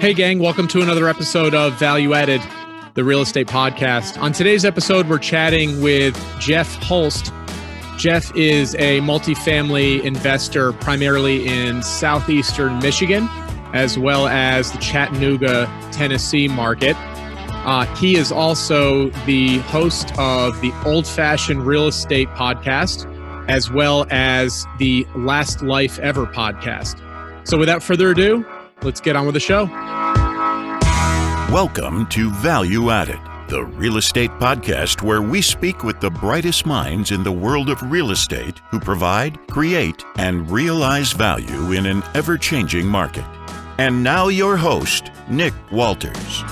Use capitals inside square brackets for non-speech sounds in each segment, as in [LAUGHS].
Hey, gang, welcome to another episode of Value Added, the real estate podcast. On today's episode, we're chatting with Jeff Holst. Jeff is a multifamily investor primarily in southeastern Michigan, as well as the Chattanooga, Tennessee market. Uh, he is also the host of the Old Fashioned Real Estate podcast, as well as the Last Life Ever podcast. So, without further ado, let's get on with the show. Welcome to Value Added, the real estate podcast where we speak with the brightest minds in the world of real estate who provide, create, and realize value in an ever changing market. And now, your host, Nick Walters.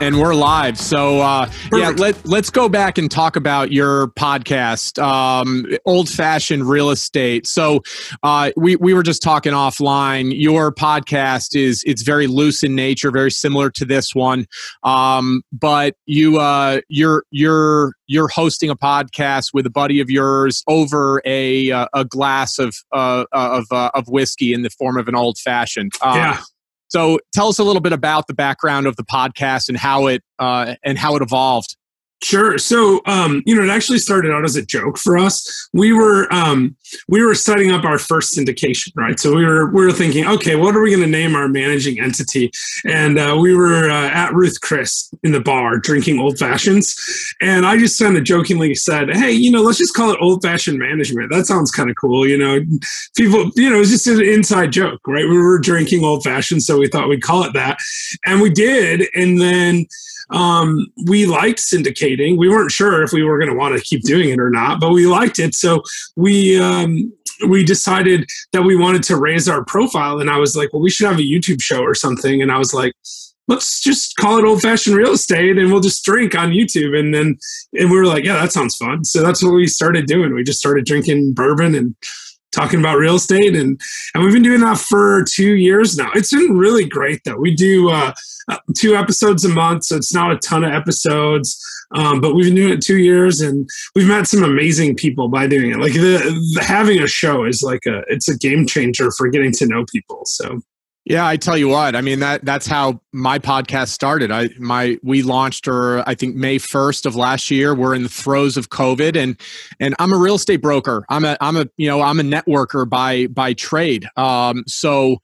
And we're live. So uh, yeah, let let's go back and talk about your podcast, um, Old Fashioned Real Estate. So uh, we we were just talking offline. Your podcast is it's very loose in nature, very similar to this one, um, but you uh, you're you're you're hosting a podcast with a buddy of yours over a uh, a glass of uh, of uh, of whiskey in the form of an old fashioned. Um, yeah. So tell us a little bit about the background of the podcast and how it uh, and how it evolved. Sure. So, um, you know, it actually started out as a joke for us. We were um, we were setting up our first syndication, right? So we were we were thinking, okay, what are we going to name our managing entity? And uh, we were uh, at Ruth Chris in the bar drinking old fashions, and I just kind of jokingly said, hey, you know, let's just call it old fashioned management. That sounds kind of cool, you know. People, you know, it was just an inside joke, right? We were drinking old fashioned, so we thought we'd call it that, and we did, and then um, we liked syndicating. We weren't sure if we were going to want to keep doing it or not, but we liked it. So we um, we decided that we wanted to raise our profile. And I was like, well, we should have a YouTube show or something. And I was like, let's just call it old fashioned real estate and we'll just drink on YouTube. And then, and we were like, yeah, that sounds fun. So that's what we started doing. We just started drinking bourbon and talking about real estate and and we've been doing that for two years now. It's been really great though. We do uh, uh, two episodes a month so it's not a ton of episodes um, but we've been doing it two years and we've met some amazing people by doing it. Like the, the having a show is like a it's a game changer for getting to know people so yeah, I tell you what. I mean that that's how my podcast started. I my we launched her I think May 1st of last year. We're in the throes of COVID and and I'm a real estate broker. I'm a I'm a you know, I'm a networker by by trade. Um so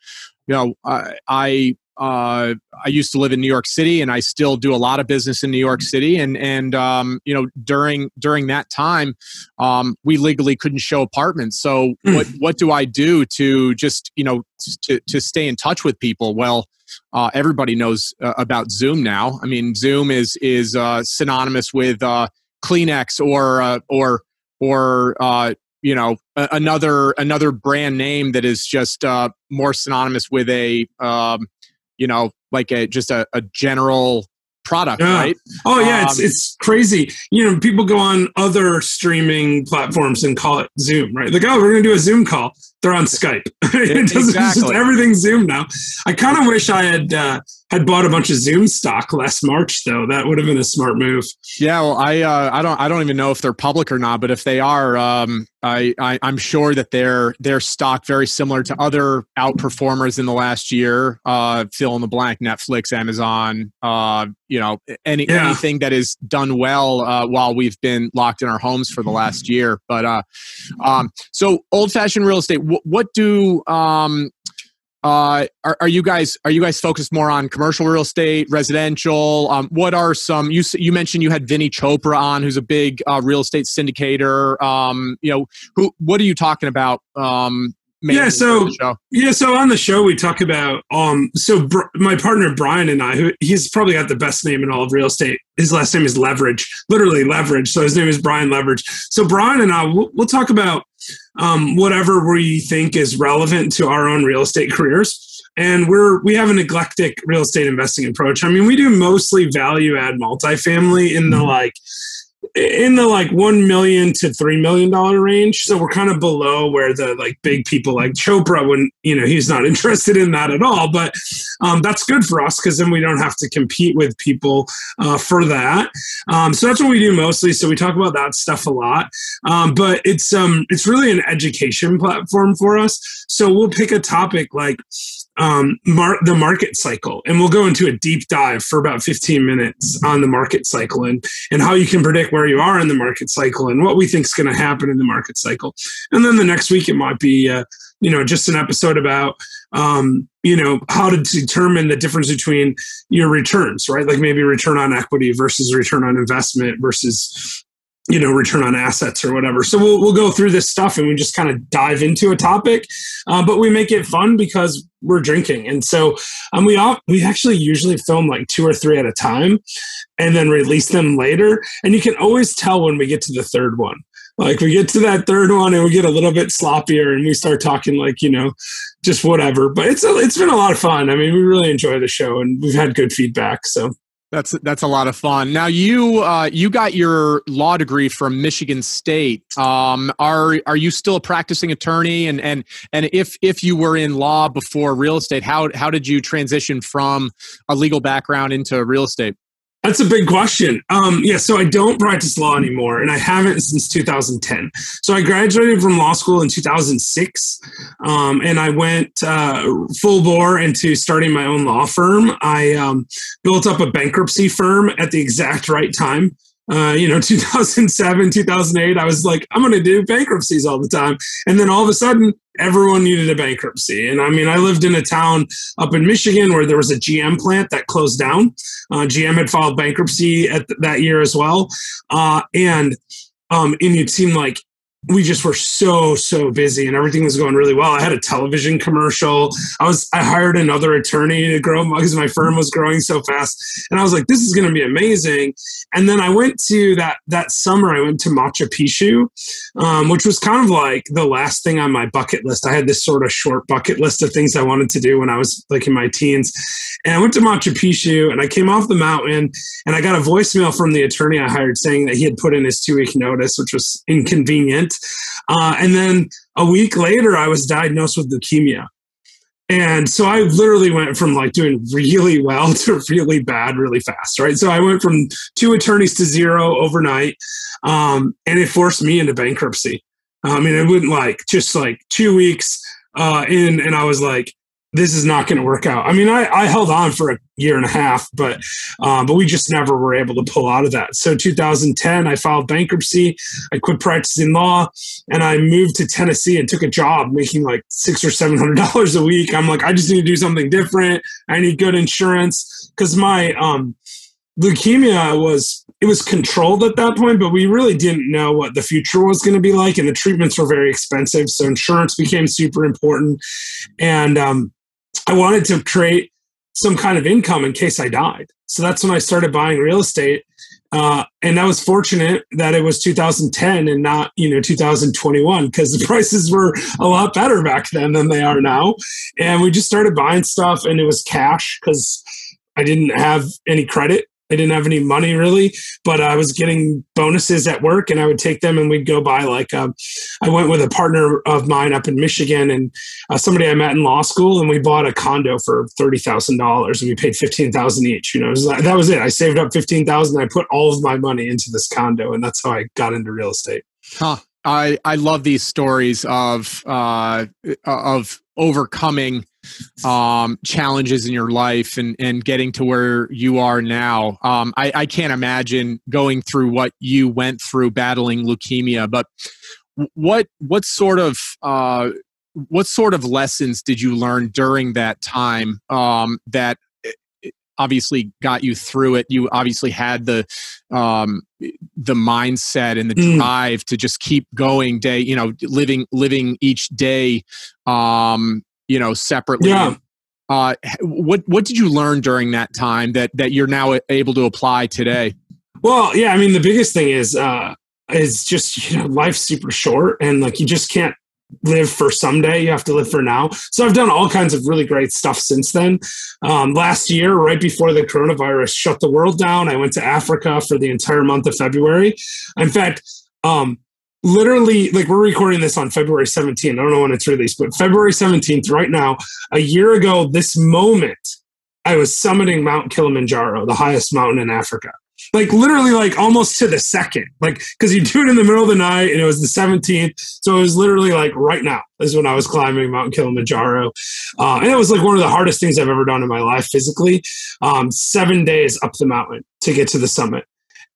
you know, I, I uh, I used to live in New York City, and I still do a lot of business in New York City. And and um, you know during during that time, um, we legally couldn't show apartments. So mm. what what do I do to just you know to to stay in touch with people? Well. Uh, everybody knows uh, about Zoom now. I mean, Zoom is is uh, synonymous with uh, Kleenex or uh, or or uh, you know another another brand name that is just uh, more synonymous with a um, you know, like a just a, a general product, yeah. right? Oh yeah, um, it's it's crazy. You know, people go on other streaming platforms and call it Zoom, right? Like, oh, we're gonna do a Zoom call. They're on Skype. [LAUGHS] it exactly. everything's Zoom now. I kind of wish I had uh, had bought a bunch of Zoom stock last March, though. That would have been a smart move. Yeah, well, I uh, I don't I don't even know if they're public or not, but if they are, um, I, I am sure that their their stock very similar to other outperformers in the last year. Uh, fill in the blank: Netflix, Amazon. Uh, you know, any yeah. anything that is done well uh, while we've been locked in our homes for the last year. But uh, um, so old fashioned real estate what do um, uh, are, are, you guys are you guys focused more on commercial real estate, residential? Um, what are some you you mentioned you had Vinney Chopra on, who's a big uh, real estate syndicator. Um, you know, who what are you talking about? Um, yeah, so yeah, so on the show we talk about um, so br- my partner Brian and I, who he's probably got the best name in all of real estate. His last name is Leverage, literally Leverage. So his name is Brian Leverage. So Brian and I, we'll, we'll talk about um, whatever we think is relevant to our own real estate careers. And we're we have an eclectic real estate investing approach. I mean, we do mostly value add multifamily in the mm-hmm. like in the like one million to three million dollar range. So we're kind of below where the like big people like Chopra wouldn't, you know, he's not [LAUGHS] interested in that at all. But um, that's good for us because then we don't have to compete with people uh, for that. Um, so that's what we do mostly. So we talk about that stuff a lot. Um, but it's um it's really an education platform for us. So we'll pick a topic like um, mar- the market cycle, and we'll go into a deep dive for about 15 minutes on the market cycle and and how you can predict where you are in the market cycle and what we think is going to happen in the market cycle. And then the next week it might be uh, you know just an episode about um, you know how to determine the difference between your returns, right? Like maybe return on equity versus return on investment versus you know return on assets or whatever. So we'll, we'll go through this stuff and we just kind of dive into a topic. Uh, but we make it fun because we're drinking. And so um, we all, we actually usually film like two or three at a time and then release them later. And you can always tell when we get to the third one. Like we get to that third one and we get a little bit sloppier and we start talking like you know just whatever. But it's a, it's been a lot of fun. I mean we really enjoy the show and we've had good feedback so that's that's a lot of fun. Now you uh, you got your law degree from Michigan State. Um, are are you still a practicing attorney? And and and if if you were in law before real estate, how how did you transition from a legal background into real estate? That's a big question. Um, yeah, so I don't practice law anymore, and I haven't since 2010. So I graduated from law school in 2006, um, and I went uh, full bore into starting my own law firm. I um, built up a bankruptcy firm at the exact right time uh, you know, [LAUGHS] 2007, 2008, I was like, I'm going to do bankruptcies all the time. And then all of a sudden, everyone needed a bankruptcy. And I mean, I lived in a town up in Michigan where there was a GM plant that closed down. Uh, GM had filed bankruptcy at th- that year as well. Uh, and um, and it seemed like we just were so so busy and everything was going really well. I had a television commercial. I was i hired another attorney to grow because my firm was growing so fast. And i was like this is going to be amazing. And then i went to that that summer i went to machu picchu um, which was kind of like the last thing on my bucket list. I had this sort of short bucket list of things i wanted to do when i was like in my teens. And i went to machu picchu and i came off the mountain and i got a voicemail from the attorney i hired saying that he had put in his two week notice which was inconvenient uh, and then a week later, I was diagnosed with leukemia. And so I literally went from like doing really well [LAUGHS] to really bad really fast, right? So I went from two attorneys to zero overnight. Um, and it forced me into bankruptcy. I mean, it wouldn't like just like two weeks uh, in, and I was like, this is not going to work out. I mean, I, I held on for a year and a half, but um, but we just never were able to pull out of that. So 2010, I filed bankruptcy. I quit practicing law, and I moved to Tennessee and took a job making like six or seven hundred dollars a week. I'm like, I just need to do something different. I need good insurance because my um, leukemia was it was controlled at that point, but we really didn't know what the future was going to be like, and the treatments were very expensive. So insurance became super important, and um, I wanted to create some kind of income in case I died. So that's when I started buying real estate. Uh, and I was fortunate that it was 2010 and not, you know, 2021 because the [LAUGHS] prices were a lot better back then than they are now. And we just started buying stuff and it was cash because I didn't have any credit I didn't have any money really, but I was getting bonuses at work and I would take them and we'd go buy like, um, I went with a partner of mine up in Michigan and uh, somebody I met in law school and we bought a condo for $30,000 and we paid 15,000 each, you know, was that was it. I saved up 15,000. I put all of my money into this condo and that's how I got into real estate. Huh. I, I love these stories of, uh, of overcoming um, challenges in your life and, and getting to where you are now. Um, I, I can't imagine going through what you went through battling leukemia, but what what sort of uh, what sort of lessons did you learn during that time um, that eh, eh, obviously got you through it you obviously had the um the mindset and the mm. drive to just keep going day you know living living each day um you know, separately. Yeah. Uh, what what did you learn during that time that that you're now able to apply today? Well, yeah, I mean, the biggest thing is uh, is just you know life's super short, and like you just can't live for someday you have to live for now so i've done all kinds of really great stuff since then um, last year right before the coronavirus shut the world down i went to africa for the entire month of february in fact um, literally like we're recording this on february 17th i don't know when it's released but february 17th right now a year ago this moment i was summiting mount kilimanjaro the highest mountain in africa. Like literally like almost to the second. Like because you do it in the middle of the night and it was the 17th so it was literally like right now is when i was climbing mount kilimanjaro. Uh, and it was like one of the hardest things i've ever done in my life physically um, seven days up the mountain to get to the summit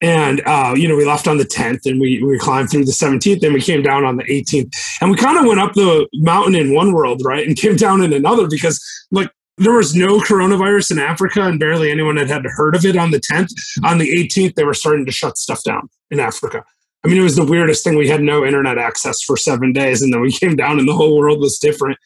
and uh, you know we left on the 10th and we, we climbed through the 17th and we came down on the 18th and we kind of went up the mountain in one world right and [LAUGHS] came down in another because like there was no coronavirus in Africa and barely anyone had had heard of it on the 10th. On the 18th, they were starting to shut stuff down in Africa. I mean, it was the weirdest thing. We had no internet access for seven days, and then we [LAUGHS] came down, and the whole world was different.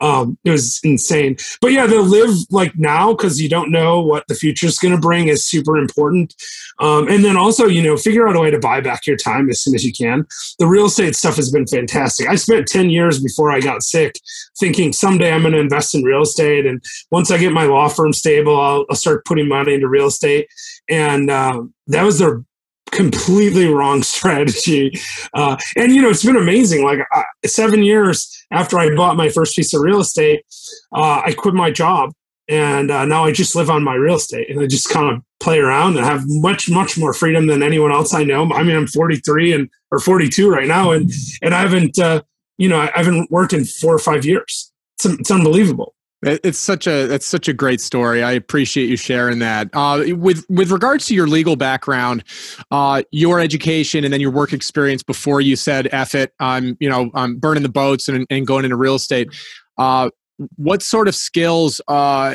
Um, it was insane. But yeah, to live like now because you don't know what the future is going to bring is super important. Um, and then also, you know, figure out a way to buy back your time as soon as you can. The real estate stuff has been fantastic. I spent 10 years before I got sick thinking someday I'm going to invest in real estate. And once I get my law firm stable, I'll, I'll start putting money into real estate. And uh, that was the completely wrong [LAUGHS] strategy. Uh, and you know, it's been amazing. Like uh, seven years after I bought my first piece of real estate, uh, I quit my job, and uh, now I just live on my real estate, and I just kind of play around and have much, much more freedom than anyone else I know. I mean, I'm 43 and or 42 right now, and and I haven't, uh, you know, I haven't worked in four or five years. It's, it's unbelievable. It's such a it's such a great story. I appreciate you sharing that. Uh, with with regards to your legal background, uh, your education, and then your work experience before you said "eff it," I'm you know I'm burning the boats and, and going into real estate. Uh, what sort of skills uh,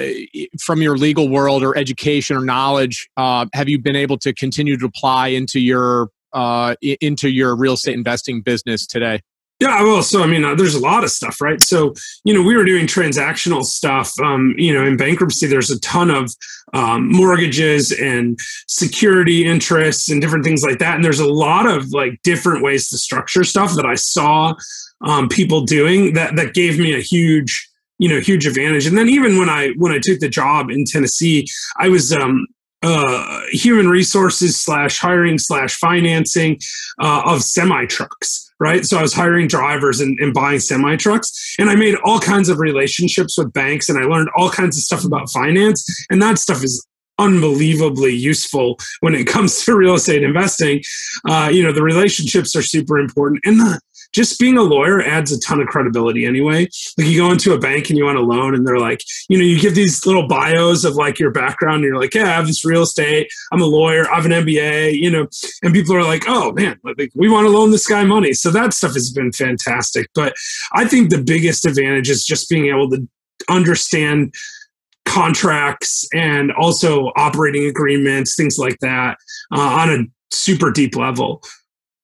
from your legal world or education or knowledge uh, have you been able to continue to apply into your uh, into your real estate investing business today? Yeah, well, so I mean, uh, there's a lot of stuff, right? So, you know, we were doing transactional stuff. Um, you know, in bankruptcy, there's a ton of um, mortgages and security interests and different things like that. And there's a lot of like different ways to structure stuff that I saw um, people doing that that gave me a huge you know huge advantage and then even when i when i took the job in tennessee i was um uh human resources slash hiring slash financing uh, of semi trucks right? So I was hiring drivers and, and buying semi trucks, and I made all kinds of relationships with banks, and I learned all kinds of stuff about finance, and that stuff is unbelievably useful when it comes [LAUGHS] to real estate investing. Uh, you know, the relationships are super important, and the just being a lawyer adds a ton of credibility anyway. Like you go into a bank and you want a loan, and they're like, you know, you give these little bios of like your background, and you're like, yeah, I have this real estate, I'm a lawyer, I have an MBA, you know, and people are like, oh man, like we want to loan this guy money. So that stuff has been fantastic. But I think the biggest advantage is just being able to understand contracts and also operating agreements, things like that, uh, on a super deep level.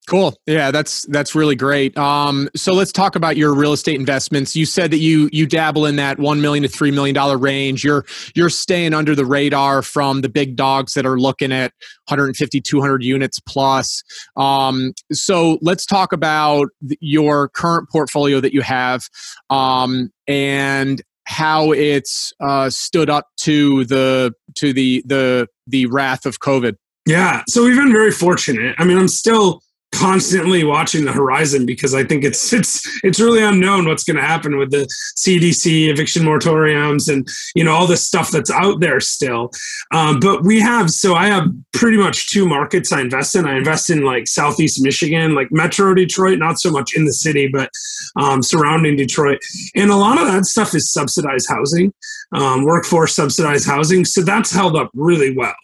Cool. Yeah, that's that's really great. Um, so let's talk about your real estate investments. You said that you you dabble in that one million to three million dollar range. You're you're staying under the radar from the big dogs that are looking at 150, 200 units plus. Um, so let's talk about your current portfolio that you have um, and how it's uh, stood up to the to the the the wrath of COVID. Yeah, so we've been very fortunate. I mean, I'm still constantly watching the horizon because I think it's it's it's really unknown what's going to happen with the CDC eviction moratoriums and you know all this stuff that's out there still. Um, but we have so I have pretty much two markets I invest in. I invest in like Southeast Michigan, like Metro Detroit, not so much in the city, but um, surrounding Detroit, and a lot of that stuff is subsidized housing, um, workforce subsidized housing. So that's held up really well.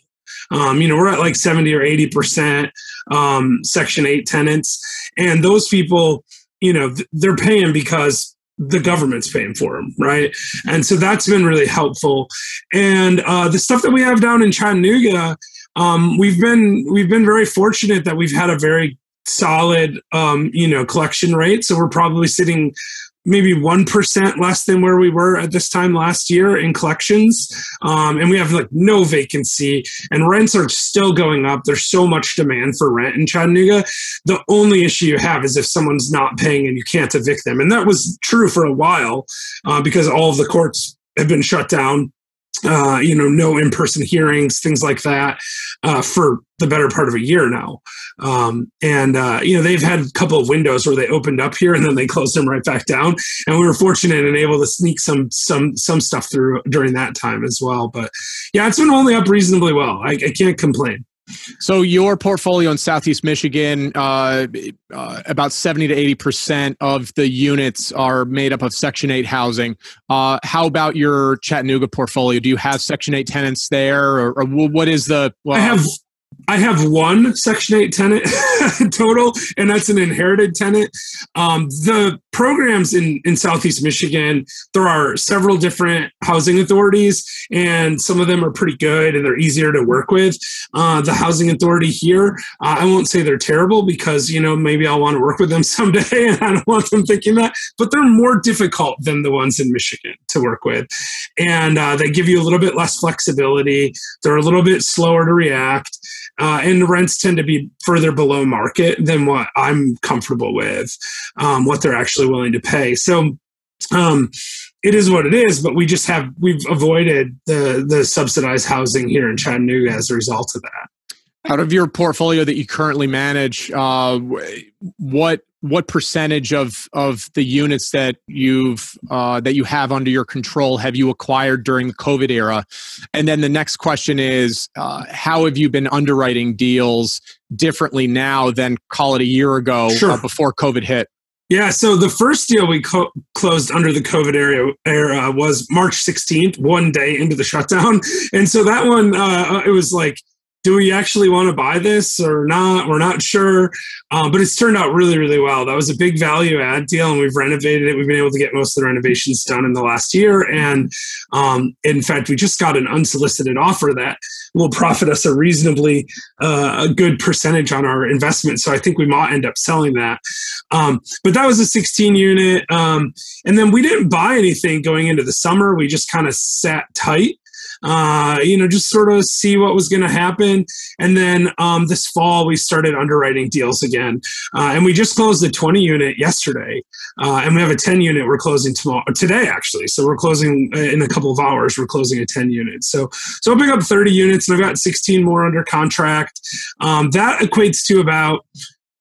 Um, you know, we're at like 70 or 80 percent um, Section 8 tenants. And those people, you know, they're paying because the government's paying for them, right? And so that's been really helpful. And uh, the stuff that we have down in Chattanooga, um, we've been we've been very fortunate that we've had a very solid um, you know collection rate. So we're probably sitting maybe 1% less than where we were at this time last year in collections. Um, and we have like no vacancy and rents are still going up. There's so much demand for rent in Chattanooga. The only issue you have is if someone's not paying and you can't evict them. And that was true for a while uh, because all of the courts have been shut down uh, you know, no in person hearings, things like that, uh, for the better part of a year now. Um, and, uh, you know, they've had a couple of windows where they opened up here and then they closed them right back down. And we were fortunate and able to sneak some, some, some stuff through during that time as well. But yeah, it's been holding up reasonably well. I, I can't complain. So your portfolio in Southeast Michigan, uh, uh, about seventy to eighty percent of the units are made up of Section Eight housing. Uh, how about your Chattanooga portfolio? Do you have Section Eight tenants there, or, or what is the? Well, I have I have one Section 8 tenant [LAUGHS] total, and that's an inherited tenant. Um, the programs in, in Southeast Michigan, there are several different housing authorities, and some of them are pretty good and they're easier to work with. Uh, the housing authority here, uh, I won't say they're terrible because, you know, maybe I'll want to work with them [LAUGHS] someday and I don't want them thinking that, but they're more difficult than the ones in Michigan to work with. And uh, they give you a little bit less flexibility, they're a little bit slower to react. Uh, and the rents tend to be further below market than what I'm comfortable with, um, what they're actually willing to pay. So um, it is what it is, but we just have we've avoided the the subsidized housing here in Chattanooga as a result of that. Out of your portfolio that you currently manage, uh, what what percentage of of the units that you've uh, that you have under your control have you acquired during the COVID era? And then the next question is, uh, how have you been underwriting deals differently now than call it a year ago uh, before COVID hit? Yeah, so the first deal we co- closed under the COVID era, era was March 16th, one day into the shutdown, [LAUGHS] and so that one uh, it was like do we actually want to buy this or not? We're not sure, um, but it's turned out really, really well. That was a big value add deal, and we've renovated it. We've been able to get most of the renovations done in the last year, and um, in fact, we just got an unsolicited offer that will profit us a reasonably uh, a good percentage on our investment. So I think we might end up selling that. Um, but that was a 16 unit, um, and then we didn't buy anything going into the summer. We just kind of sat tight uh, you know, just sort of see what was going to happen. And then um, this fall, we started underwriting deals again. Uh, and we just closed a 20 unit yesterday. Uh, and we have a 10 unit we're closing tomorrow, today, actually. So we're closing uh, in a couple of hours, we're closing a 10 unit. So, so opening up 30 units, and I've got 16 more under contract. Um, that equates to about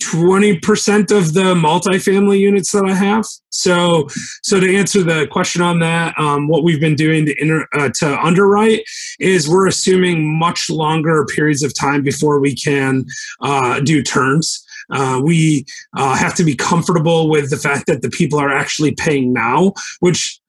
20% of the multifamily units that I have. So, so to answer the question on that, um, what we've been doing to, inter, uh, to underwrite is we're assuming much longer periods of time before we can uh, do turns. Uh, we uh, have to be comfortable with the fact that the people are actually paying now, which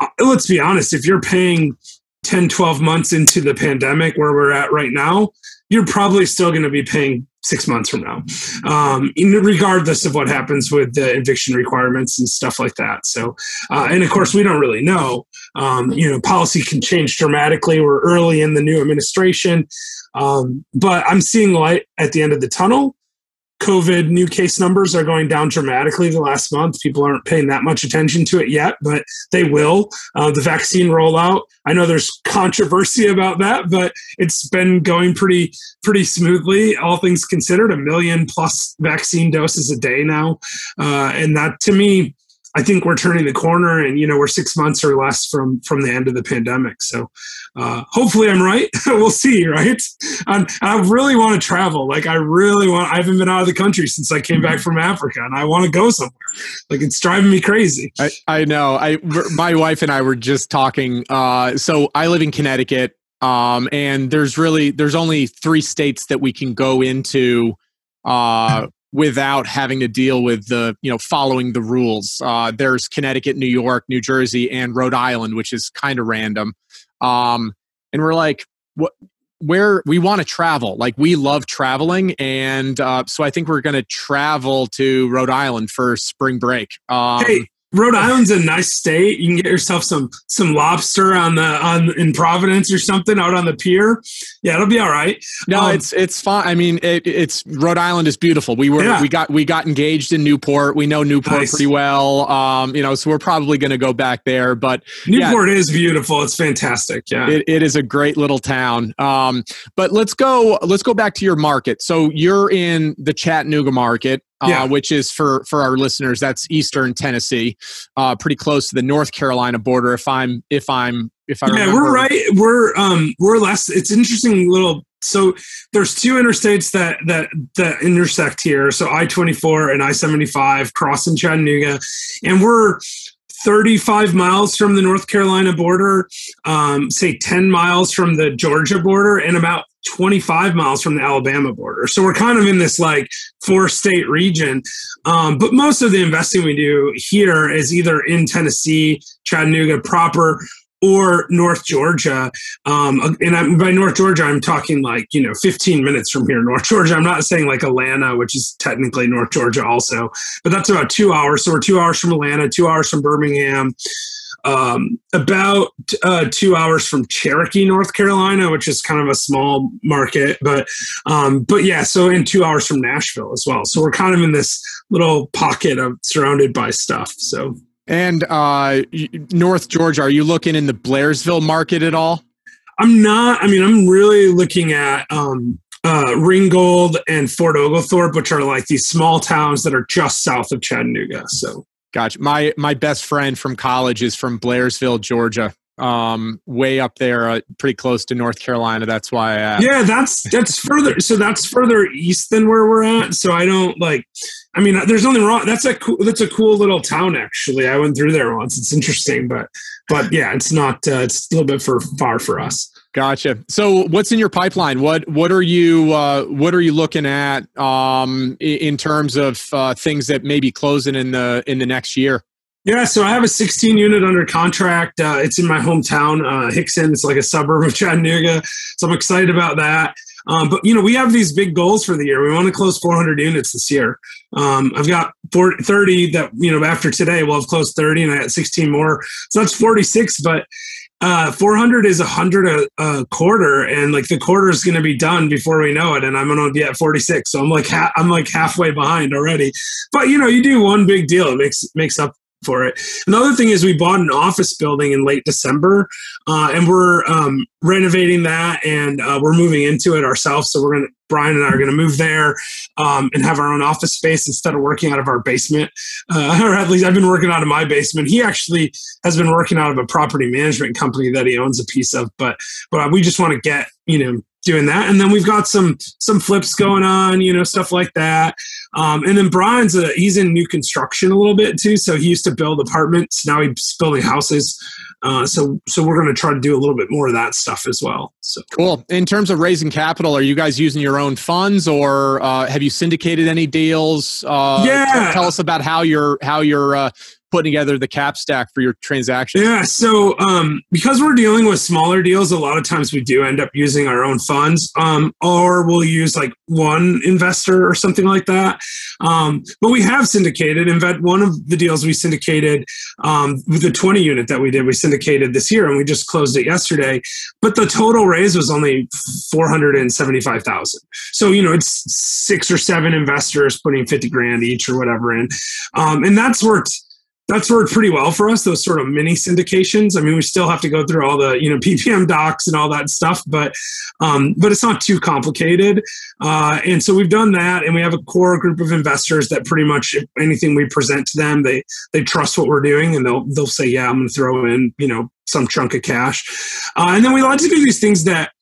uh, let's be honest, if you're paying 10, 12 months into the pandemic where we're at right now, you're probably still going to be paying six months from now, um, regardless of what happens with the eviction requirements and stuff like that. So, uh, and of course, we don't really know. Um, you know, policy can change dramatically. We're early in the new administration, um, but I'm seeing light at the end of the tunnel. COVID new case numbers are going down dramatically the last month. People aren't paying that much attention to it yet, but they will. Uh, the vaccine rollout, I know there's [LAUGHS] controversy about that, but it's been going pretty pretty smoothly, all things considered. A million plus vaccine doses a day now, uh, and that to me I think we're turning the corner, and you know we're six months or less from from the end of the pandemic. So uh, hopefully I'm right. [LAUGHS] we'll see, right? And I really want to travel. Like I really want. I haven't been out of the country since I came back from Africa, and I want to go somewhere. Like it's driving me crazy. I, I know. I my wife and I were just talking. Uh, so I live in Connecticut, um, and there's really there's only three states that we can go into uh, without having to deal with the you know following the rules. Uh, there's Connecticut, New York, New Jersey, and Rhode Island, which is kind of random. Um, and we're like, what? Where we want to travel, like we love traveling, and uh, so I think we're going to travel to Rhode Island for spring break. Um, hey, Rhode Island's a nice state. You can get yourself some some lobster on the on in Providence or something out on the pier. Yeah, it'll be all right. No, um, it's it's fine. I mean, it, it's Rhode Island is beautiful. We were yeah. we got we got engaged in Newport. We know Newport nice. pretty well. Um, you know, so we're probably going to go back there. But Newport yeah, is beautiful. It's fantastic. Yeah, it, it is a great little town. Um, but let's go let's go back to your market. So you're in the Chattanooga market uh, yeah. which is for for our listeners that's eastern tennessee uh, pretty close to the north carolina border if i'm if i'm if i yeah remember. we're right we're um we're less it's interesting little so there's two interstates that that that intersect here so i-24 and i-75 cross in chattanooga and we're 35 miles from the North Carolina border, um, say 10 miles from the Georgia border, and about 25 miles from the Alabama border. So we're kind of in this like four state region. Um, but most of the investing we do here is either in Tennessee, Chattanooga proper, or North Georgia. Um, and I'm, by North Georgia, I'm talking like, you know, 15 minutes from here, North Georgia. I'm not saying like Atlanta, which is technically North Georgia also, but that's about two hours. So we're two hours from Atlanta, two hours from Birmingham, um, about uh, two hours from Cherokee, North Carolina, which is kind of a small market, but um, but yeah, so in two hours from Nashville as well. So we're kind of in this little pocket of surrounded by stuff. So and uh, North Georgia, are you looking in the Blairsville market at all? I'm not. I mean, I'm really looking at um, uh, Ringgold and Fort Oglethorpe, which are like these small towns that are just south of Chattanooga. So Gotcha. My my best friend from college is from Blairsville, Georgia. Um, way up there, uh, pretty close to North Carolina. That's why. Yeah, that's that's further. So that's further east than where we're at. So I don't like. I mean, there's nothing wrong. That's a cool. That's a cool little town. Actually, I went through there once. It's interesting, but but yeah, it's not. Uh, it's a little bit for far for us. Gotcha. So, what's in your pipeline? What what are you uh, what are you looking at um, in terms of uh, things that may be closing in the in the next year? Yeah, so I have a 16 unit under contract. Uh, it's in my hometown, uh, Hixson. It's like a suburb of [LAUGHS] Chattanooga, so I'm excited about that. Um, but you know, we have these big goals for the year. We want to close 400 units this year. Um, I've got 40, 30 that you know after today we'll have closed 30, and I got 16 more. So that's 46. But uh, 400 is 100 a, a, quarter and like the quarter is going to be done before we know it and i'm going to be at 46 so i'm like ha- i'm like halfway behind already but you know you do one big deal it makes makes up for it. Another thing is we bought an office building in late December, uh, and we're um, renovating that, and uh, we're moving into it ourselves. So we're gonna Brian and I are gonna move there um, and have our own office space instead of working out of our basement, uh, [LAUGHS] or at least I've been working out of my basement. He actually has been working out of a property management company that he owns a piece of, but but we just want to get you know doing that and then we've got some some flips going on you know stuff like that um, and then brian's a, he's in new construction a little bit too. So he used to build apartments. Now he's building houses. Uh, so so we're going to try to do a little bit more of that stuff as well. So cool. In terms of raising capital are you guys using your own funds or uh, have you syndicated any deals? Uh, yeah. tell us about how you're how you're uh, putting together the cap stack for your transaction? Yeah, so um, because we're dealing with smaller deals, a lot of times we do end up using our own funds, um, or we'll use like one investor or something like that. Um, but we have syndicated. In fact, one of the deals we syndicated um, with the 20 unit that we did, we syndicated this year, and we just closed it yesterday. But the total raise was only 475,000. So you know, it's six or seven investors putting 50 grand each or whatever in, um, and that's worked that's worked pretty well for us those sort of mini syndications. I mean we still have to go through all the you know [LAUGHS] ppm docs and all that stuff but um, but it's not too complicated. Uh, and so we've done that and we have a core group of investors that pretty much anything we present to them they they trust what we're doing and they'll they'll say yeah i'm going to throw in you know some chunk of cash. Uh, and then we like to do these things that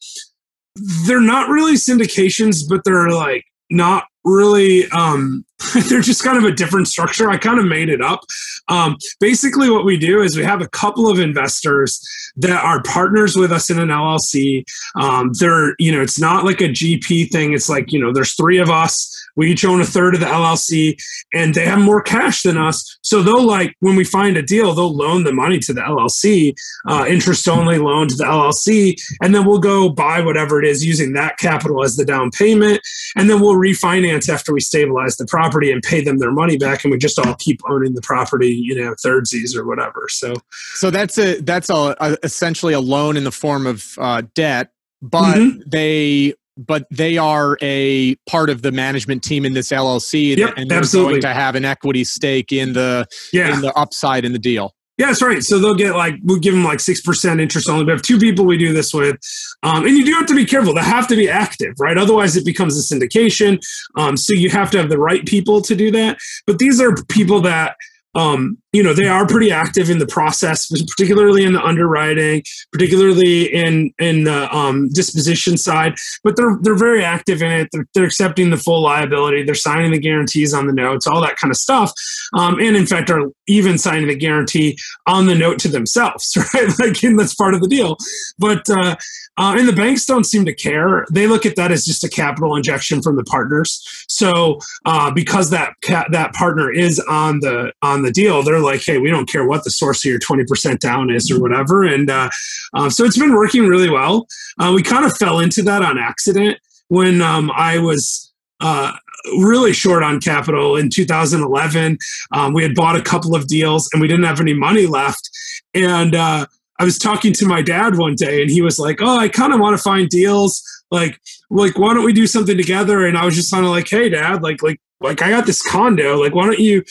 they're not really syndications but they're like not really um, [LAUGHS] they're just kind of a different structure. I kind of made it up. Um, basically what we do is we have a couple of investors that are partners with us in an llc um, they're you know it's not like a gp thing. It's like you know there's three of us We each own a third of the LLC, and they have more cash than us. So they'll like when we find a deal, they'll loan the money to the LLC, uh, interest only loan to the LLC, and then we'll go buy whatever it is using that capital as the down payment, and then we'll refinance after we stabilize the property and pay them their money back, and we just all keep owning the property, you know, thirdsies or whatever. So, so that's a that's a, a essentially a loan in the form of uh, debt, but mm-hmm. they but they are a part of the management team in this LLC, yep, and they're absolutely. going to have an equity stake in the yeah. in the upside in the deal. Yeah, that's right. So they'll get like we'll give them like six percent interest only. We have two people we do this with, um, and you do have to be careful. They have to be active, right? Otherwise, it becomes a syndication. Um, so you have to have the right people to do that. But these are people that um, you know they are pretty active in the process particularly in the underwriting particularly in in the um, disposition side but they're they're very active in it. They're, they're, accepting the full liability. They're signing the guarantees on the notes all that kind of stuff. Um, and in fact are even signing the guarantee on the note to themselves [LAUGHS] right? Like that's part of the deal. But uh, uh, and the banks don't seem to care. They look at that as just a capital injection from the partners. So uh, because that ca- that partner is on the on the deal, they're like, hey, we don't care what the source of your twenty percent down is or whatever. And uh, uh so it's been working really well. Uh, we kind of fell into that on accident when um, I was uh, really short on capital in 2011. Um, we had bought a couple of deals and we didn't have any money left. And uh, I was talking to my dad one day and he was like, Oh, I kind of want to find deals. Like, like, why don't we do something together? And I was just kind of like, Hey dad, like, like, like I got this condo. Like, why don't you,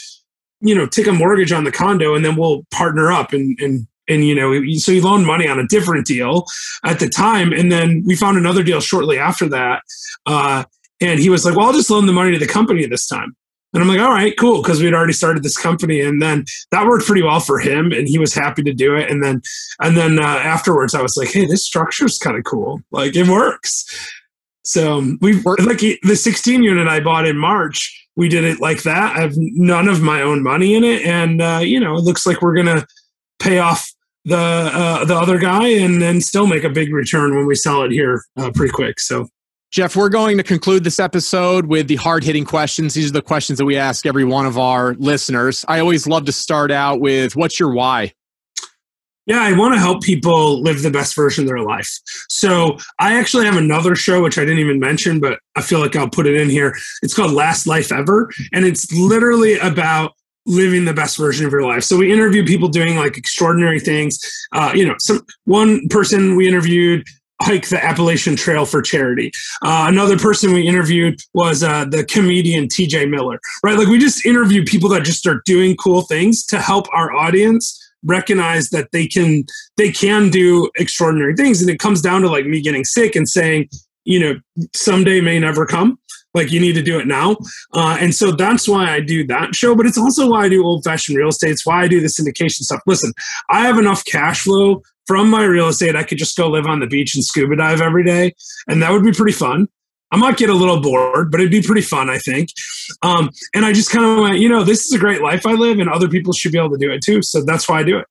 you know, take a mortgage on the condo and then we'll partner up and, and, and you know, so he loaned money on a different deal at the time. And then we found another deal shortly after that. Uh, and he was like, well, I'll just loan the money to the company this time. And I'm like, all right, cool, because we'd already started this company, and then that worked pretty well for him, and he was happy to do it. And then, and then uh, afterwards, I was like, hey, this structure is kind of cool, like it works. So um, we like the 16 unit I bought in March. We did it like that. I have none of my own money in it, and uh, you know, it looks like we're gonna pay off the uh, the other guy, and then still make a big return when we sell it here uh, pretty quick. So Jeff, we're going to conclude this episode with the hard hitting questions. These are the questions that we ask every one of our listeners. I always love to start out with what's your why? Yeah, I want to help people live the best version of their life. So I actually have another show, which I didn't even mention, but I feel like I'll put it in here. It's called Last Life Ever. And it's literally about living the best version of your life. So we interview people doing like extraordinary things. Uh, you know, some one person we interviewed hike the Appalachian Trail for charity. Uh, another person we interviewed was uh, the comedian TJ Miller, right? Like we just interview people that just start doing cool things to help our audience recognize that they can they can do extraordinary things and it comes down to like me getting sick and saying you know someday may never come like you need to do it now uh, and so that's why i do that show but it's also why i do old fashioned real estate it's why i do the syndication stuff listen i have enough cash flow from my real estate, I could just go live on the beach and scuba dive every day, and that would be pretty fun. I might get a little bored, but it'd be pretty fun, I think. Um, and I just kind of went, you know, this is a great life I live, and other people should be able to do it too. So that's why I do it.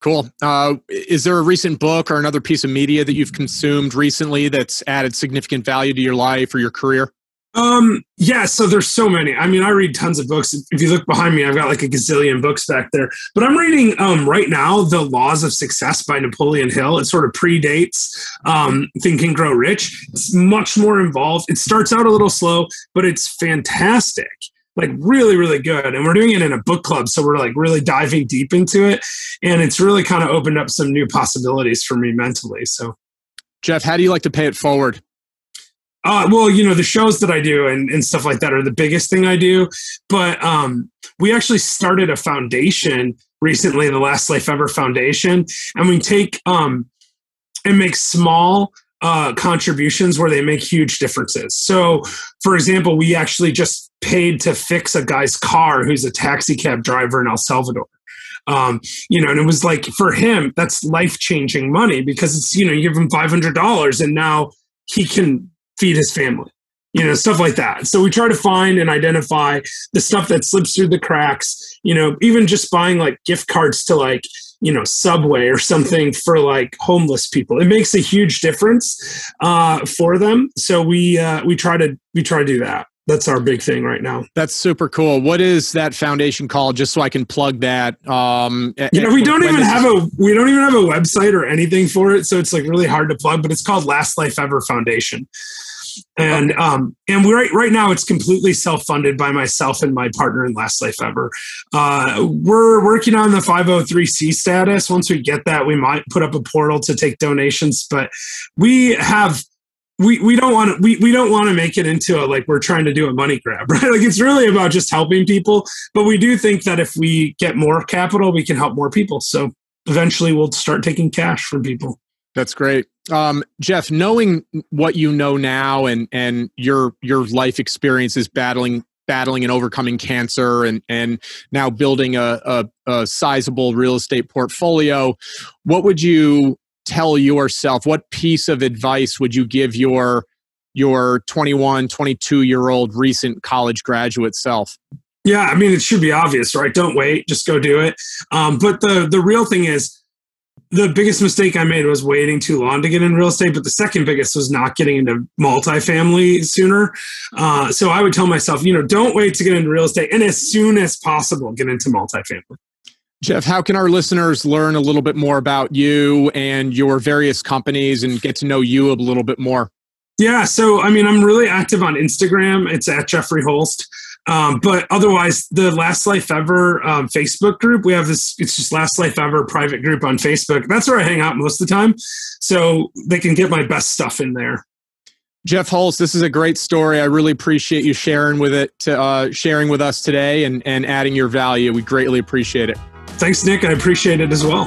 Cool. Uh, is there a recent book or another piece of media that you've consumed recently that's added significant value to your life or your career? Um, yeah, so there's so many. I mean, I read tons of books. If you look behind me, I've got like a gazillion books back there. But I'm reading um right now The Laws of Success by Napoleon Hill. It sort of predates um Think and Grow Rich. It's much more involved. It starts out a little slow, but it's fantastic. Like really, really good. And we're doing it in a book club. So we're like really diving deep into it. And it's really kind of opened up some new possibilities for me mentally. So Jeff, how do you like to pay it forward? Uh, well, you know, the shows that I do and, and stuff like that are the biggest thing I do. But um, we actually started a foundation recently, the Last Life Ever Foundation, and we take um, and make small uh, contributions where they make huge differences. So, for example, we actually just paid to fix a guy's car who's a taxi cab driver in El Salvador. Um, you know, and it was like for him, that's life changing money because it's, you know, you give him $500 and now he can feed his family you know stuff like that. So we try to find and identify the stuff that slips through the cracks you know even just buying like gift cards to like you know subway or something for like homeless people. It makes a huge difference uh, for them. So we uh, we try to we try to do that that's our big thing right now. That's super cool. What is that foundation called? Just so I can plug that. Um, you know, we don't even have a we don't even have a website or anything for it, so it's like really hard to plug. But it's called Last Life Ever Foundation, and okay. um, and we right right now it's completely self funded by myself and my partner in Last Life Ever. Uh, we're working on the 503c status. Once we get that, we might put up a portal to take donations, but we have we we don't want to we, we don't want to make it into a like we're trying to do a money grab [LAUGHS] right? Like it's really about just helping people but we do think that if we get more capital we can help more people. So eventually we'll start taking cash from people. That's great. Um, jeff knowing what you know now and and your your life experiences battling battling and overcoming cancer and and now building a, a, a sizable real estate portfolio what would you tell yourself what piece of advice would you give your your 21 22 year old recent college graduate self? Yeah i mean it should be obvious right? Don't wait just go do it. Um, but the the real thing is the biggest mistake i made was waiting too long to get in real estate but the second biggest was not getting into multifamily sooner. Uh, so i would tell myself you know don't wait to get into real estate and as soon as possible get into multifamily Jeff, how can our listeners learn a little bit more about you and your various companies and get to know you a little bit more? Yeah, so I mean, I'm really active on Instagram. It's at Jeffrey Holst. Um, but otherwise, the Last Life Ever um, Facebook group, we have this, it's just Last Life Ever private group on Facebook. That's where I hang out most of the time. So they can get my best stuff in there. Jeff Holst, this is a great story. I really appreciate you sharing with it, uh, sharing with us today, and and adding your value. We greatly appreciate it. Thanks, Nick. I appreciate it as well.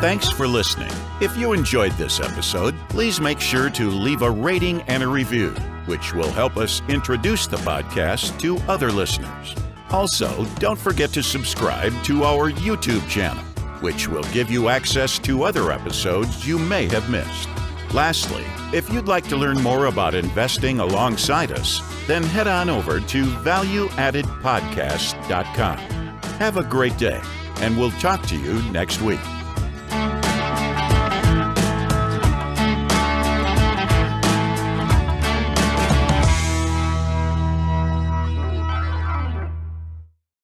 Thanks for listening. If you enjoyed this episode, please make sure to leave a rating and a review, which will help us introduce the podcast to other listeners. Also, don't forget to subscribe to our YouTube channel, which will give you access to other episodes you may have missed. Lastly, if you'd like to learn more about investing alongside us, then head on over to valueaddedpodcast.com. Have a great day, and we'll talk to you next week.